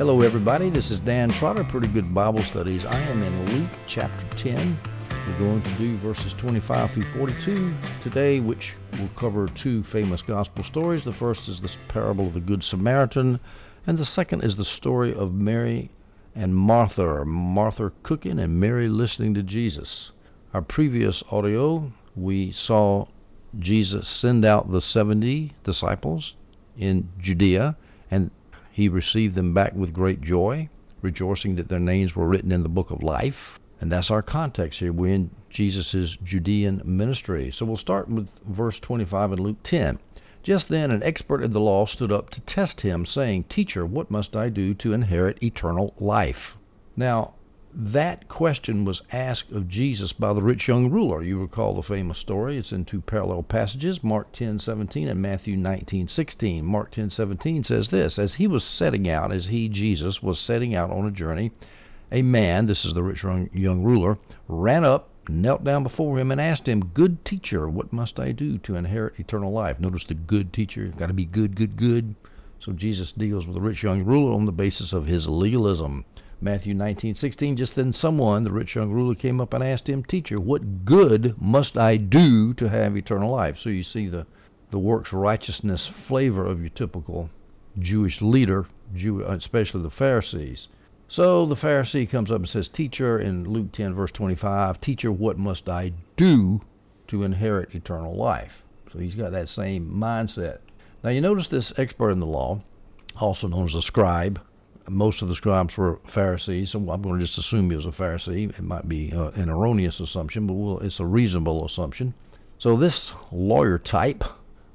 Hello, everybody. This is Dan Trotter, Pretty Good Bible Studies. I am in Luke chapter 10. We're going to do verses 25 through 42 today, which will cover two famous gospel stories. The first is the parable of the Good Samaritan, and the second is the story of Mary and Martha, Martha cooking and Mary listening to Jesus. Our previous audio, we saw Jesus send out the 70 disciples in Judea, and he received them back with great joy, rejoicing that their names were written in the book of life. And that's our context here. We're in Jesus' Judean ministry. So we'll start with verse 25 in Luke 10. Just then, an expert in the law stood up to test him, saying, Teacher, what must I do to inherit eternal life? Now, that question was asked of Jesus by the rich young ruler. You recall the famous story. It's in two parallel passages, Mark 10:17 and Matthew 19:16. Mark 10:17 says this: As he was setting out, as he Jesus was setting out on a journey, a man, this is the rich young, ruler, ran up, knelt down before him and asked him, "Good teacher, what must I do to inherit eternal life?" Notice the good teacher, got to be good, good, good. So Jesus deals with the rich young ruler on the basis of his legalism. Matthew 19:16 just then someone the rich young ruler came up and asked him teacher what good must I do to have eternal life so you see the the works righteousness flavor of your typical Jewish leader Jew, uh, especially the Pharisees. So the Pharisee comes up and says teacher in Luke 10 verse 25 teacher what must I do to inherit eternal life? So he's got that same mindset. Now you notice this expert in the law also known as a scribe most of the scribes were Pharisees, so I'm going to just assume he was a Pharisee. It might be uh, an erroneous assumption, but we'll, it's a reasonable assumption. So this lawyer type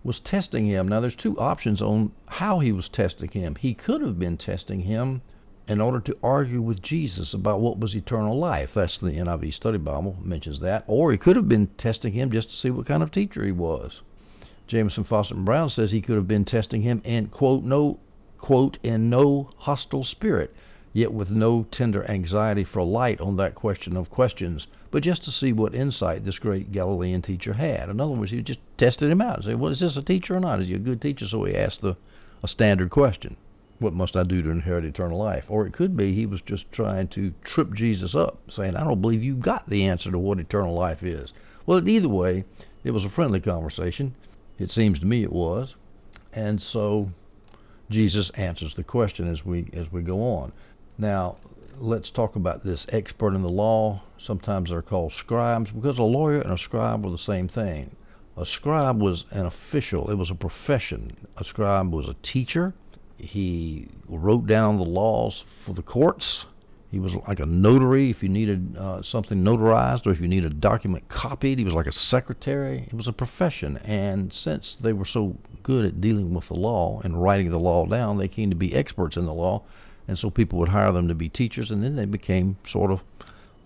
was testing him. Now, there's two options on how he was testing him. He could have been testing him in order to argue with Jesus about what was eternal life. That's the NIV Study Bible mentions that. Or he could have been testing him just to see what kind of teacher he was. Jamieson and Brown says he could have been testing him and quote, no quote, in no hostile spirit, yet with no tender anxiety for light on that question of questions, but just to see what insight this great Galilean teacher had. In other words, he just tested him out and said, Well, is this a teacher or not? Is he a good teacher? So he asked the a standard question. What must I do to inherit eternal life? Or it could be he was just trying to trip Jesus up, saying, I don't believe you've got the answer to what eternal life is. Well, either way, it was a friendly conversation. It seems to me it was. And so Jesus answers the question as we as we go on. Now, let's talk about this expert in the law. Sometimes they're called scribes because a lawyer and a scribe were the same thing. A scribe was an official, it was a profession. A scribe was a teacher. He wrote down the laws for the courts. He was like a notary if you needed uh, something notarized or if you needed a document copied. He was like a secretary. It was a profession. And since they were so good at dealing with the law and writing the law down, they came to be experts in the law. And so people would hire them to be teachers, and then they became sort of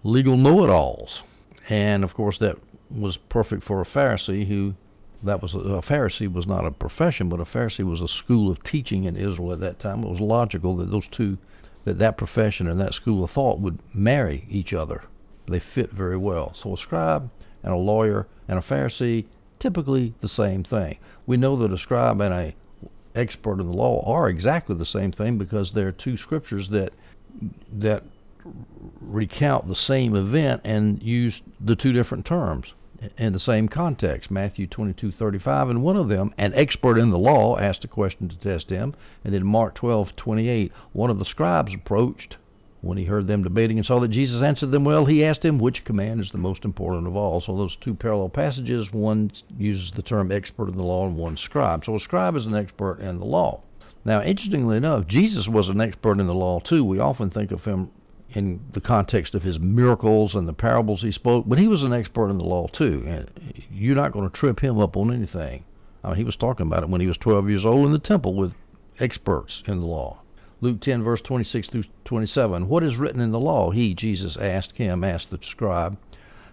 legal know it alls. And of course, that was perfect for a Pharisee who that was a, a Pharisee was not a profession, but a Pharisee was a school of teaching in Israel at that time. It was logical that those two that that profession and that school of thought would marry each other. They fit very well. So a scribe and a lawyer and a Pharisee, typically the same thing. We know that a scribe and a expert in the law are exactly the same thing because there are two scriptures that that recount the same event and use the two different terms in the same context, Matthew 22:35, and one of them, an expert in the law, asked a question to test him, and in Mark 12:28, one of the scribes approached when he heard them debating and saw that Jesus answered them well, he asked him which command is the most important of all. So those two parallel passages, one uses the term expert in the law and one scribe. So a scribe is an expert in the law. Now, interestingly enough, Jesus was an expert in the law too. We often think of him in the context of his miracles and the parables he spoke, but he was an expert in the law too. And you're not going to trip him up on anything. I mean, he was talking about it when he was 12 years old in the temple with experts in the law. Luke 10, verse 26 through 27. What is written in the law? He, Jesus, asked him, asked the scribe.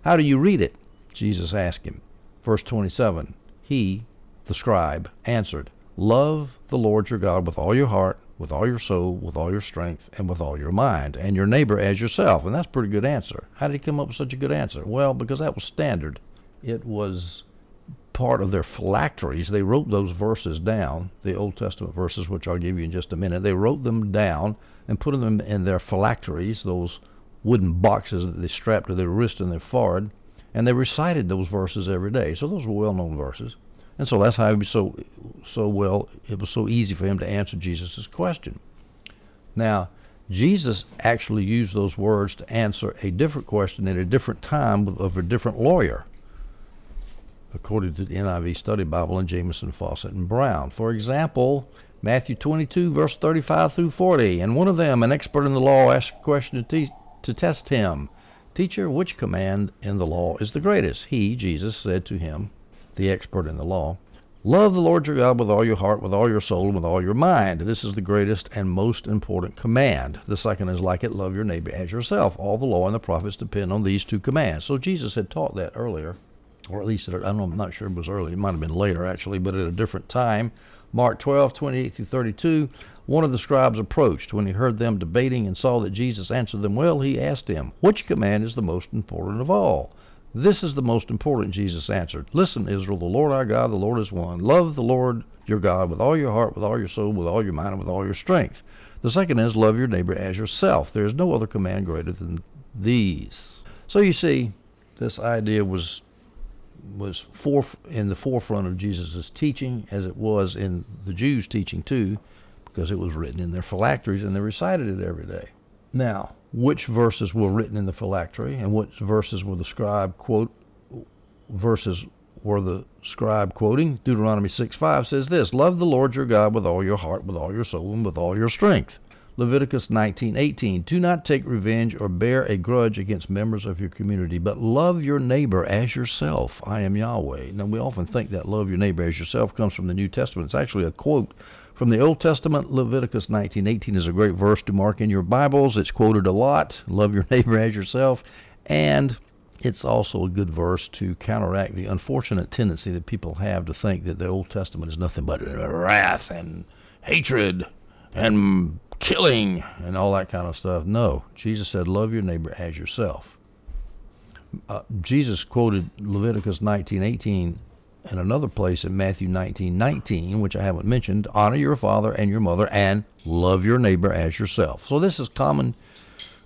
How do you read it? Jesus asked him. Verse 27. He, the scribe, answered, Love the Lord your God with all your heart, with all your soul, with all your strength, and with all your mind, and your neighbor as yourself. And that's a pretty good answer. How did he come up with such a good answer? Well, because that was standard. It was part of their phylacteries. They wrote those verses down, the Old Testament verses, which I'll give you in just a minute. They wrote them down and put them in their phylacteries, those wooden boxes that they strapped to their wrist and their forehead, and they recited those verses every day. So those were well-known verses, and so that's how he was so so well. It was so easy for him to answer Jesus' question. Now, Jesus actually used those words to answer a different question at a different time of a different lawyer, according to the NIV Study Bible and Jamieson, Fausset, and Brown. For example, Matthew 22, verse 35 through 40. And one of them, an expert in the law, asked a question to, te- to test him Teacher, which command in the law is the greatest? He, Jesus, said to him, the expert in the law, Love the Lord your God with all your heart, with all your soul, and with all your mind. This is the greatest and most important command. The second is like it love your neighbor as yourself. All the law and the prophets depend on these two commands. So Jesus had taught that earlier, or at least, I'm not sure it was early. It might have been later, actually, but at a different time. Mark 12, 28 through 32. One of the scribes approached. When he heard them debating and saw that Jesus answered them well, he asked him, Which command is the most important of all? This is the most important, Jesus answered. Listen, Israel, the Lord our God, the Lord is one. Love the Lord your God with all your heart, with all your soul, with all your mind, and with all your strength. The second is love your neighbor as yourself. There is no other command greater than these. So you see, this idea was was forth in the forefront of Jesus' teaching, as it was in the Jews' teaching too, because it was written in their phylacteries and they recited it every day. Now, which verses were written in the phylactery and which verses were the scribe quote verses were the scribe quoting? Deuteronomy 6:5 says this love the Lord your God with all your heart with all your soul and with all your strength. Leviticus 19:18 Do not take revenge or bear a grudge against members of your community but love your neighbor as yourself. I am Yahweh. Now we often think that love your neighbor as yourself comes from the New Testament. It's actually a quote from the Old Testament, Leviticus 19:18 is a great verse to mark in your Bibles. It's quoted a lot. Love your neighbor as yourself, and it's also a good verse to counteract the unfortunate tendency that people have to think that the Old Testament is nothing but wrath and hatred and killing and all that kind of stuff. No, Jesus said, "Love your neighbor as yourself." Uh, Jesus quoted Leviticus 19:18 and another place in Matthew 19:19, which I haven't mentioned, honor your father and your mother and love your neighbor as yourself. So this is common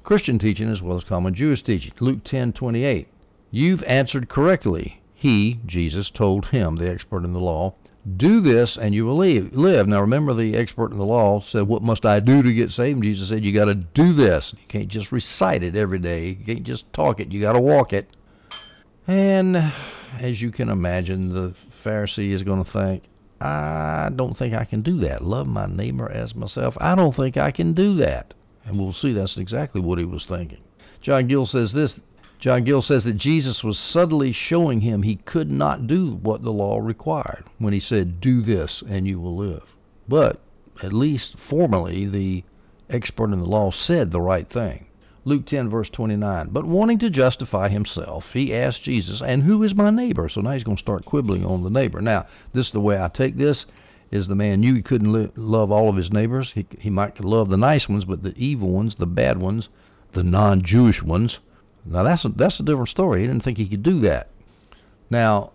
Christian teaching as well as common Jewish teaching. Luke 10:28. You've answered correctly. He, Jesus, told him, the expert in the law, do this and you will live. Now remember the expert in the law said, what must I do to get saved? Jesus said, you got to do this. You can't just recite it every day. You can't just talk it. You got to walk it. And as you can imagine, the Pharisee is going to think, I don't think I can do that. Love my neighbor as myself. I don't think I can do that. And we'll see that's exactly what he was thinking. John Gill says this. John Gill says that Jesus was subtly showing him he could not do what the law required when he said, Do this and you will live. But, at least formally, the expert in the law said the right thing. Luke 10, verse 29. But wanting to justify himself, he asked Jesus, And who is my neighbor? So now he's going to start quibbling on the neighbor. Now, this is the way I take this is the man knew he couldn't love all of his neighbors. He, he might love the nice ones, but the evil ones, the bad ones, the non-Jewish ones. Now that's a, that's a different story. He didn't think he could do that. Now,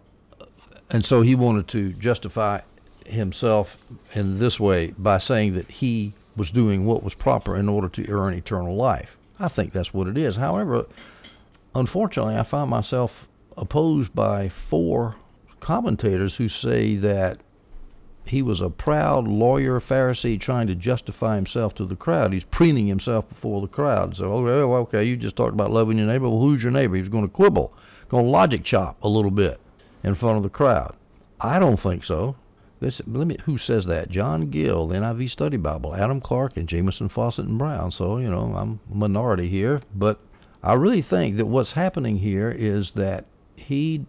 and so he wanted to justify himself in this way by saying that he was doing what was proper in order to earn eternal life. I think that's what it is. However, unfortunately, I find myself opposed by four commentators who say that he was a proud lawyer Pharisee trying to justify himself to the crowd. He's preening himself before the crowd. So, oh, okay, okay, you just talked about loving your neighbor. Well, who's your neighbor? He's going to quibble, going to logic chop a little bit in front of the crowd. I don't think so. This, let me, who says that? John Gill, NIV Study Bible, Adam Clarke, and Jamieson, Fausset, and Brown. So, you know, I'm a minority here. But I really think that what's happening here is that he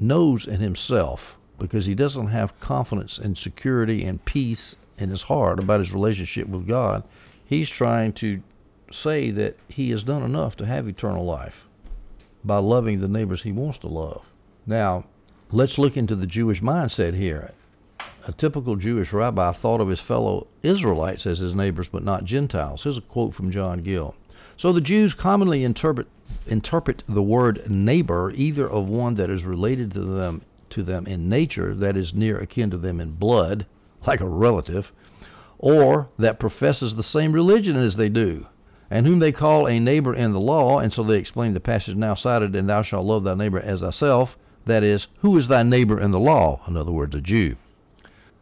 knows in himself, because he doesn't have confidence and security and peace in his heart about his relationship with God, he's trying to say that he has done enough to have eternal life by loving the neighbors he wants to love. Now, let's look into the Jewish mindset here a typical Jewish rabbi thought of his fellow Israelites as his neighbors, but not Gentiles. Here's a quote from John Gill. So the Jews commonly interpret interpret the word neighbor either of one that is related to them to them in nature, that is near akin to them in blood, like a relative, or that professes the same religion as they do, and whom they call a neighbor in the law, and so they explain the passage now cited, and thou shalt love thy neighbor as thyself, that is, who is thy neighbor in the law? In other words, a Jew.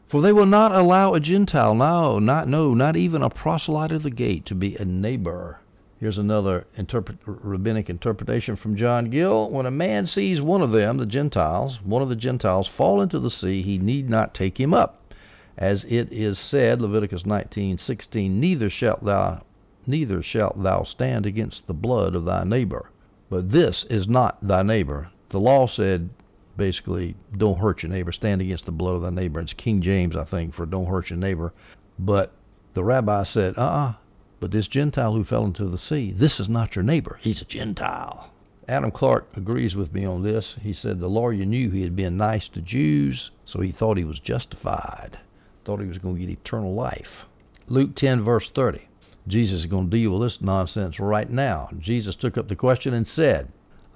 For they will not allow a Gentile, no, not no, not even a proselyte of the gate, to be a neighbor. Here's another interpret, rabbinic interpretation from John Gill. When a man sees one of them, the Gentiles, one of the Gentiles, fall into the sea, he need not take him up, as it is said, Leviticus 19:16, neither shalt thou neither shalt thou stand against the blood of thy neighbor. But this is not thy neighbor. The law said basically don't hurt your neighbor, stand against the blood of thy neighbor. It's King James, I think, for don't hurt your neighbor. But the rabbi said, uh-uh, but this Gentile who fell into the sea, this is not your neighbor. He's a Gentile. Adam Clarke agrees with me on this. He said the lawyer knew he had been nice to Jews, so he thought he was justified. Thought he was going to get eternal life. Luke 10, verse 30. Jesus is going to deal with this nonsense right now. Jesus took up the question and said,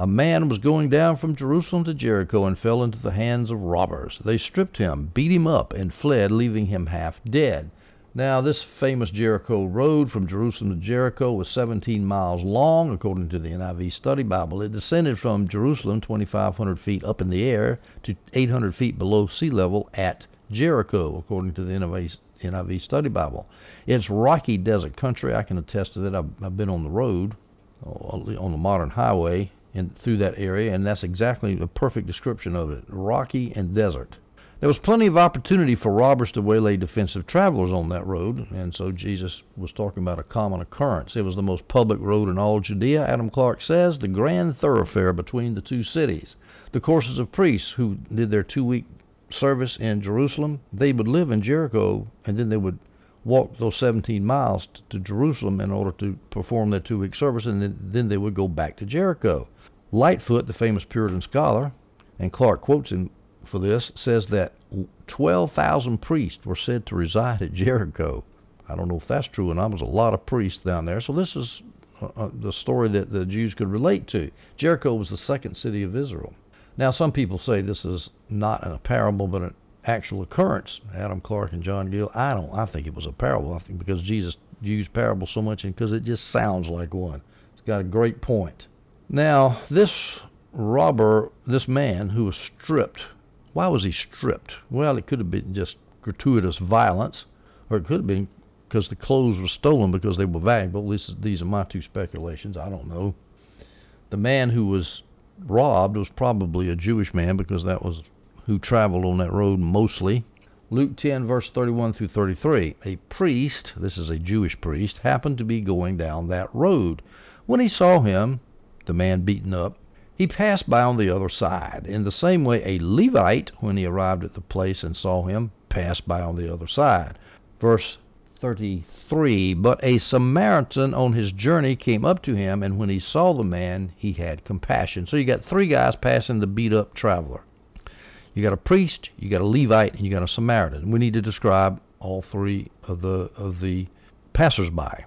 A man was going down from Jerusalem to Jericho and fell into the hands of robbers. They stripped him, beat him up, and fled, leaving him half dead. Now, this famous Jericho road from Jerusalem to Jericho was 17 miles long, according to the NIV Study Bible. It descended from Jerusalem 2,500 feet up in the air to 800 feet below sea level at Jericho, according to the NIV, NIV Study Bible. It's rocky desert country. I can attest to that. I've, I've been on the road, uh, on the modern highway, and through that area, and that's exactly a perfect description of it rocky and desert. There was plenty of opportunity for robbers to waylay defensive travelers on that road, and so Jesus was talking about a common occurrence. It was the most public road in all Judea, Adam Clarke says, the grand thoroughfare between the two cities. The courses of priests who did their two week service in Jerusalem, they would live in Jericho, and then they would walk those 17 miles to Jerusalem in order to perform their two week service, and then they would go back to Jericho. Lightfoot, the famous Puritan scholar, and Clarke quotes him for this says that 12,000 priests were said to reside at Jericho. I don't know if that's true, and there was a lot of priests down there. So this is uh, uh, the story that the Jews could relate to. Jericho was the second city of Israel. Now, some people say this is not a parable, but an actual occurrence. Adam Clarke and John Gill. I don't. I think it was a parable. I think because Jesus used parables so much, and because it just sounds like one. It's got a great point. Now, this robber, this man who was stripped why was he stripped? Well, it could have been just gratuitous violence, or it could have been because the clothes were stolen because they were valuable. This, these are my two speculations. I don't know. The man who was robbed was probably a Jewish man because that was who traveled on that road mostly. Luke 10, verse 31 through 33. A priest, this is a Jewish priest, happened to be going down that road. When he saw him, the man beaten up, he passed by on the other side. In the same way, a Levite, when he arrived at the place and saw him, passed by on the other side. Verse 33 But a Samaritan on his journey came up to him, and when he saw the man, he had compassion. So you got three guys passing the beat up traveler. You got a priest, you got a Levite, and you got a Samaritan. We need to describe all three of the of the passersby.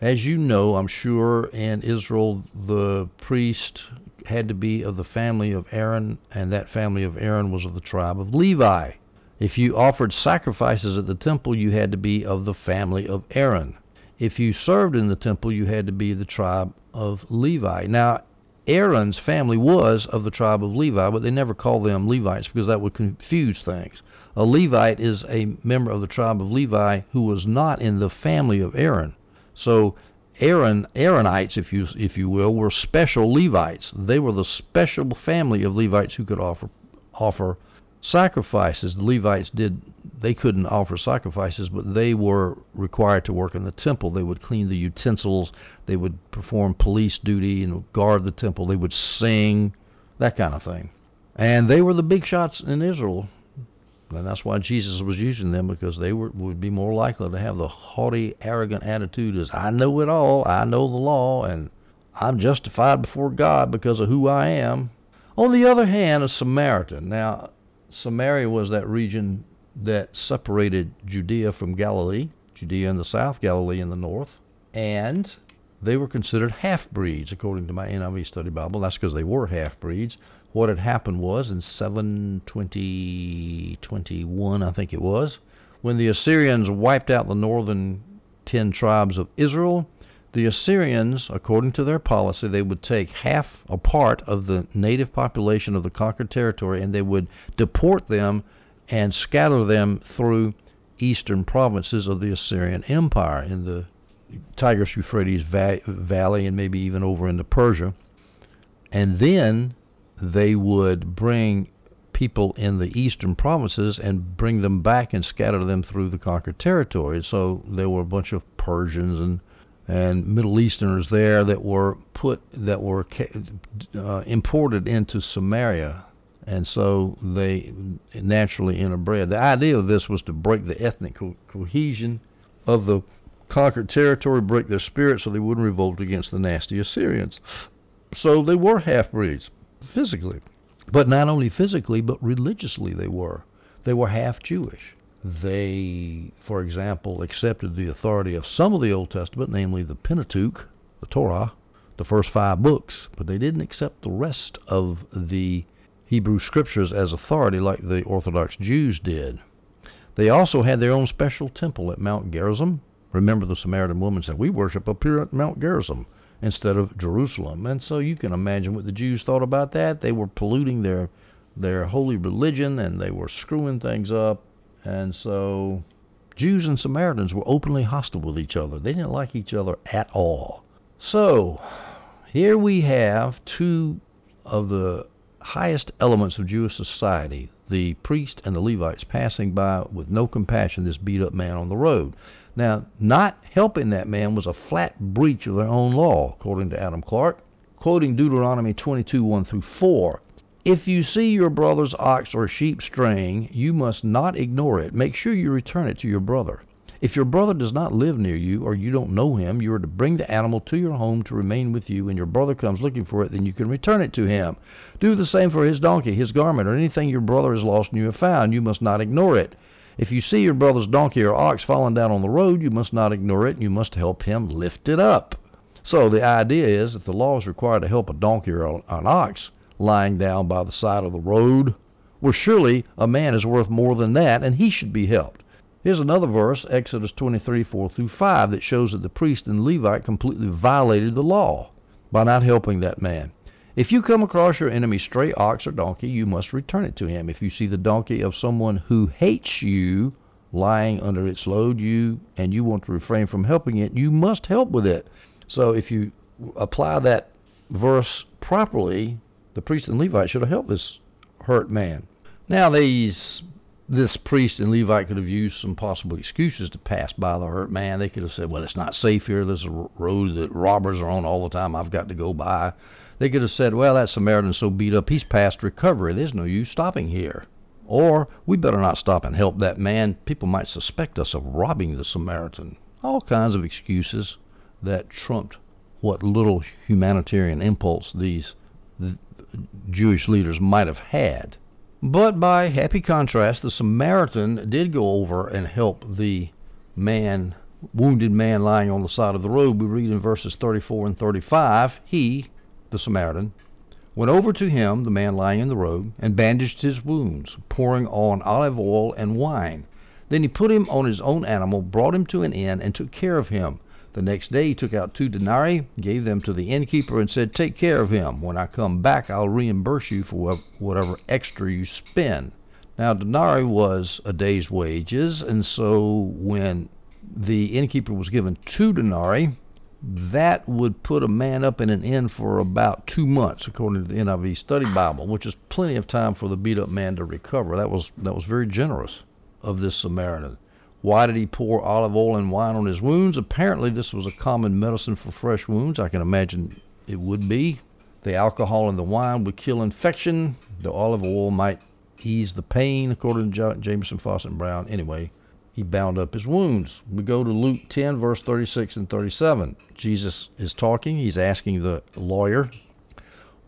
As you know, I'm sure in Israel, the priest had to be of the family of Aaron, and that family of Aaron was of the tribe of Levi. If you offered sacrifices at the temple, you had to be of the family of Aaron. If you served in the temple, you had to be the tribe of Levi. Now, Aaron's family was of the tribe of Levi, but they never called them Levites because that would confuse things. A Levite is a member of the tribe of Levi who was not in the family of Aaron. So Aaron, Aaronites, if you if you will, were special Levites. They were the special family of Levites who could offer offer sacrifices. The Levites did they couldn't offer sacrifices, but they were required to work in the temple. They would clean the utensils, they would perform police duty and guard the temple, they would sing, that kind of thing. And they were the big shots in Israel and that's why Jesus was using them because they were, would be more likely to have the haughty, arrogant attitude as I know it all, I know the law, and I'm justified before God because of who I am. On the other hand, a Samaritan. Now, Samaria was that region that separated Judea from Galilee, Judea in the south, Galilee in the north. And they were considered half breeds, according to my NIV Study Bible. That's because they were half breeds. What had happened was in 720, I think it was, when the Assyrians wiped out the northern ten tribes of Israel, the Assyrians, according to their policy, they would take half a part of the native population of the conquered territory and they would deport them and scatter them through eastern provinces of the Assyrian Empire in the Tigris Euphrates va- Valley and maybe even over into Persia. And then they would bring people in the eastern provinces and bring them back and scatter them through the conquered territory. So there were a bunch of Persians and and Middle Easterners there that were put that were uh, imported into Samaria, and so they naturally interbred. The idea of this was to break the ethnic co- cohesion of the conquered territory, break their spirit, so they wouldn't revolt against the nasty Assyrians. So they were half breeds physically, but not only physically, but religiously they were. They were half Jewish they, for example, accepted the authority of some of the Old Testament, namely the Pentateuch, the Torah, the first five books, but they didn't accept the rest of the Hebrew scriptures as authority like the Orthodox Jews did. They also had their own special temple at Mount Gerizim. Remember, the Samaritan woman said, We worship up here at Mount Gerizim instead of Jerusalem. And so you can imagine what the Jews thought about that. They were polluting their their holy religion and they were screwing things up and so Jews and Samaritans were openly hostile with each other. They didn't like each other at all. So here we have two of the highest elements of Jewish society, the priest and the Levites, passing by with no compassion this beat up man on the road. Now, not helping that man was a flat breach of their own law, according to Adam Clarke. Quoting Deuteronomy 22 1 through 4, if you see your brother's ox or sheep straying, you must not ignore it. Make sure you return it to your brother. If your brother does not live near you or you don't know him, you are to bring the animal to your home to remain with you, and your brother comes looking for it, then you can return it to him. Do the same for his donkey, his garment, or anything your brother has lost and you have found. You must not ignore it. If you see your brother's donkey or ox falling down on the road, you must not ignore it, and you must help him lift it up. So the idea is that the law is required to help a donkey or an ox lying down by the side of the road? Well, surely a man is worth more than that, and he should be helped. Here's another verse, Exodus 23, 4 through 5, that shows that the priest and Levite completely violated the law by not helping that man. If you come across your enemy's stray ox or donkey, you must return it to him. If you see the donkey of someone who hates you lying under its load, you and you want to refrain from helping it, you must help with it. So if you apply that verse properly, the priest and Levite should have helped this hurt man. Now these this priest and Levite could have used some possible excuses to pass by the hurt man. They could have said, "Well, it's not safe here. There's a road that robbers are on all the time. I've got to go by." They could have said, "Well, that Samaritan's so beat up, he's past recovery. There's no use stopping here." Or, "We better not stop and help that man. People might suspect us of robbing the Samaritan." All kinds of excuses that trumped what little humanitarian impulse these Jewish leaders might have had. But by happy contrast, the Samaritan did go over and help the man, wounded man lying on the side of the road. We read in verses 34 and 35 He, the Samaritan, went over to him, the man lying in the road, and bandaged his wounds, pouring on olive oil and wine. Then he put him on his own animal, brought him to an inn, and took care of him. The next day he took out two denarii, gave them to the innkeeper, and said, Take care of him. When I come back, I'll reimburse you for whatever extra you spend. Now, denarii was a day's wages, and so when the innkeeper was given two denarii, that would put a man up in an inn for about two months, according to the NIV Study Bible, which is plenty of time for the beat up man to recover. That was that was very generous of this Samaritan. Why did he pour olive oil and wine on his wounds? Apparently, this was a common medicine for fresh wounds. I can imagine it would be. The alcohol in the wine would kill infection. The olive oil might ease the pain, according to Jamieson, Fausset, and Brown. Anyway, he bound up his wounds. We go to Luke 10, verse 36 and 37. Jesus is talking. He's asking the lawyer,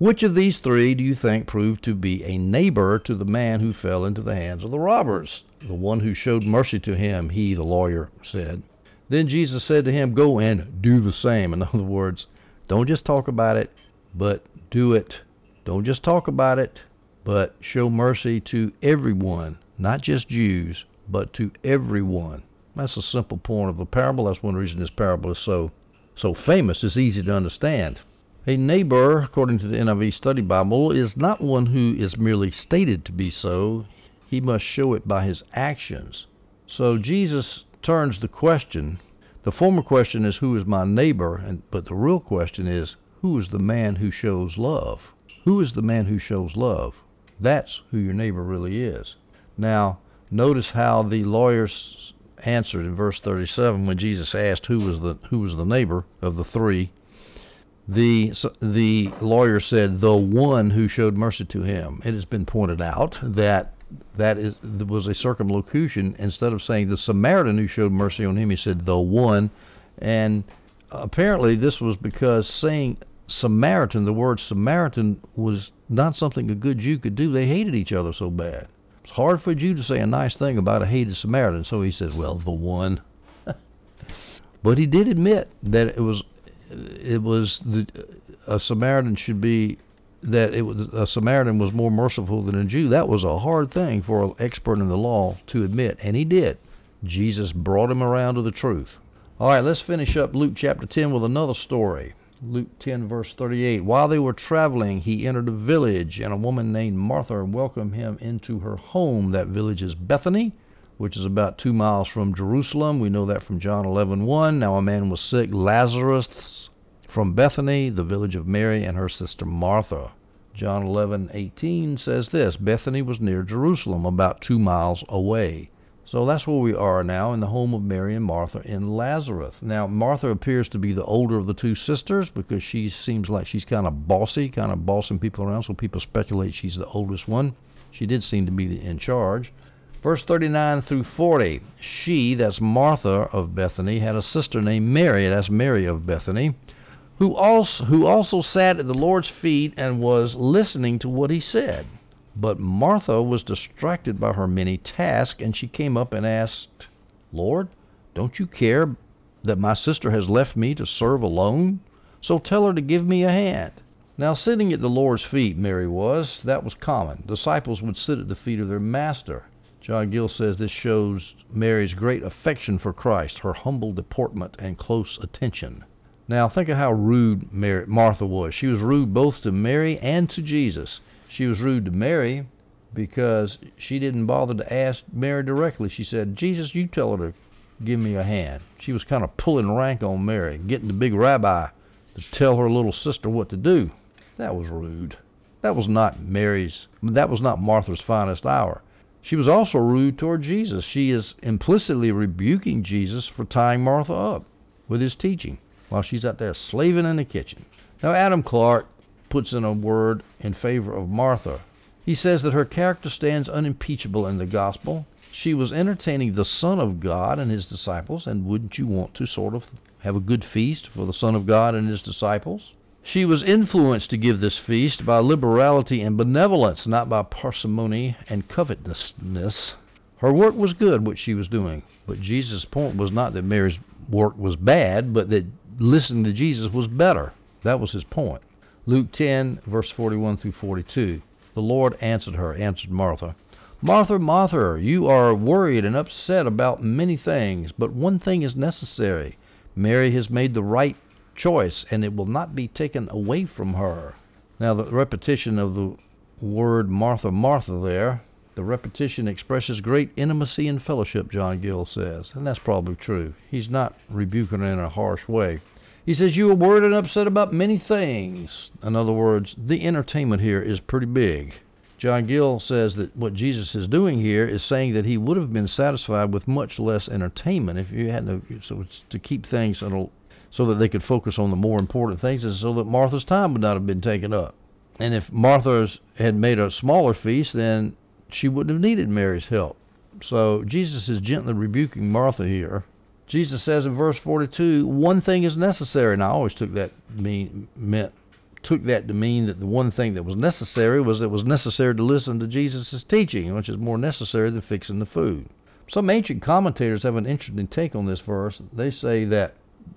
Which of these three do you think proved to be a neighbor to the man who fell into the hands of the robbers? The one who showed mercy to him, he, the lawyer, said. Then Jesus said to him, Go and do the same. In other words, don't just talk about it, but do it. Don't just talk about it, but show mercy to everyone, not just Jews, but to everyone. That's a simple point of the parable. That's one reason this parable is so so famous. It's easy to understand. A neighbor, according to the NIV Study Bible, is not one who is merely stated to be so. He must show it by his actions. So Jesus turns the question. The former question is, Who is my neighbor? And, but the real question is, Who is the man who shows love? Who is the man who shows love? That's who your neighbor really is. Now, notice how the lawyers answered in verse 37 when Jesus asked who was the who was the neighbor of the three. The the lawyer said the one who showed mercy to him. It has been pointed out that that is was a circumlocution. Instead of saying the Samaritan who showed mercy on him, he said the one, and apparently this was because saying Samaritan, the word Samaritan was not something a good Jew could do. They hated each other so bad. It's hard for a Jew to say a nice thing about a hated Samaritan. So he says, well, the one. but he did admit that it was it was the a Samaritan should be that it was a Samaritan was more merciful than a Jew. That was a hard thing for an expert in the law to admit, and he did. Jesus brought him around to the truth. All right, let's finish up Luke chapter 10 with another story. Luke 10, verse 38. While they were traveling, he entered a village, and a woman named Martha welcomed him into her home. That village is Bethany, which is about two miles from Jerusalem. We know that from John 11, 1. Now a man was sick, Lazarus, from Bethany, the village of Mary and her sister Martha. John 11:18 says this, Bethany was near Jerusalem, about 2 miles away. So that's where we are now in the home of Mary and Martha in Lazarus. Now, Martha appears to be the older of the two sisters because she seems like she's kind of bossy, kind of bossing people around, so people speculate she's the oldest one. She did seem to be in charge. Verse 39 through 40. She, that's Martha of Bethany, had a sister named Mary, that's Mary of Bethany, who also, who also sat at the Lord's feet and was listening to what he said. But Martha was distracted by her many tasks, and she came up and asked, Lord, don't you care that my sister has left me to serve alone? So tell her to give me a hand. Now, sitting at the Lord's feet, Mary was, that was common. Disciples would sit at the feet of their master. John Gill says this shows Mary's great affection for Christ, her humble deportment and close attention. Now, think of how rude Mary, Martha was. She was rude both to Mary and to Jesus. She was rude to Mary because she didn't bother to ask Mary directly. She said, Jesus, you tell her to give me a hand. She was kind of pulling rank on Mary, getting the big rabbi to tell her little sister what to do. That was rude. That was not Mary's, that was not Martha's finest hour. She was also rude toward Jesus. She is implicitly rebuking Jesus for tying Martha up with his teaching while she's out there slaving in the kitchen. Now, Adam Clarke puts in a word in favor of Martha. He says that her character stands unimpeachable in the gospel. She was entertaining the Son of God and his disciples, and wouldn't you want to sort of have a good feast for the Son of God and his disciples? She was influenced to give this feast by liberality and benevolence, not by parsimony and covetousness. Her work was good, what she was doing, but Jesus' point was not that Mary's work was bad, but that listening to Jesus was better. That was his point. Luke 10, verse 41 through 42. The Lord answered her, answered Martha, Martha, Martha, you are worried and upset about many things, but one thing is necessary. Mary has made the right choice, and it will not be taken away from her. Now, the repetition of the word Martha, Martha there, the repetition expresses great intimacy and fellowship, John Gill says, and that's probably true. He's not rebuking her in a harsh way. He says, You are worried and upset about many things. In other words, the entertainment here is pretty big. John Gill says that what Jesus is doing here is saying that he would have been satisfied with much less entertainment if you had no, so it's to keep things so that they could focus on the more important things, and so that Martha's time would not have been taken up. And if Martha had made a smaller feast, then she wouldn't have needed Mary's help. So Jesus is gently rebuking Martha here Jesus says in verse 42, one thing is necessary. And I always took that mean meant took that to mean that the one thing that was necessary was it was necessary to listen to Jesus' teaching, which is more necessary than fixing the food. Some ancient commentators have an interesting take on this verse. They say that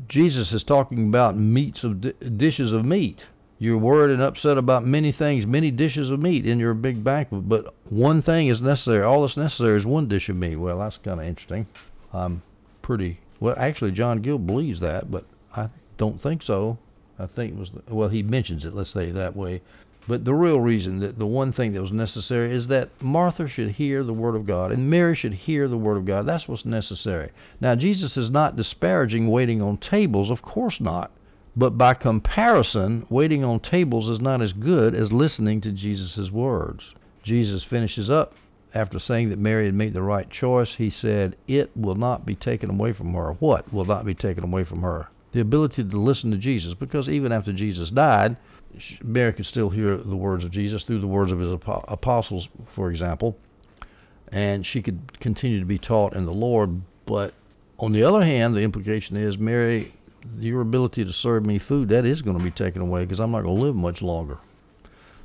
Jesus is talking about meats of dishes of meat. You're worried and upset about many things, many dishes of meat in your big banquet, but one thing is necessary. All that's necessary is one dish of meat. Well, that's kind of interesting. I'm pretty well. Actually, John Gill believes that, but I don't think so. I think it was well. He mentions it. Let's say that way. But the real reason that the one thing that was necessary is that Martha should hear the Word of God and Mary should hear the Word of God. That's what's necessary. Now, Jesus is not disparaging waiting on tables, of course not. But by comparison, waiting on tables is not as good as listening to Jesus' words. Jesus finishes up after saying that Mary had made the right choice. He said, It will not be taken away from her. What will not be taken away from her? The ability to listen to Jesus. Because even after Jesus died, Mary could still hear the words of Jesus through the words of his apostles, for example, and she could continue to be taught in the Lord. But on the other hand, the implication is, Mary, your ability to serve me food, that is going to be taken away because I'm not going to live much longer.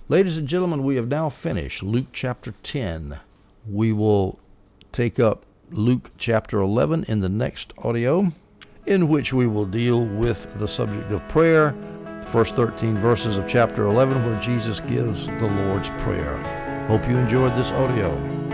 Ladies and gentlemen, we have now finished Luke chapter 10. We will take up Luke chapter 11 in the next audio, in which we will deal with the subject of prayer first 13 verses of chapter 11 where Jesus gives the Lord's Prayer. Hope you enjoyed this audio.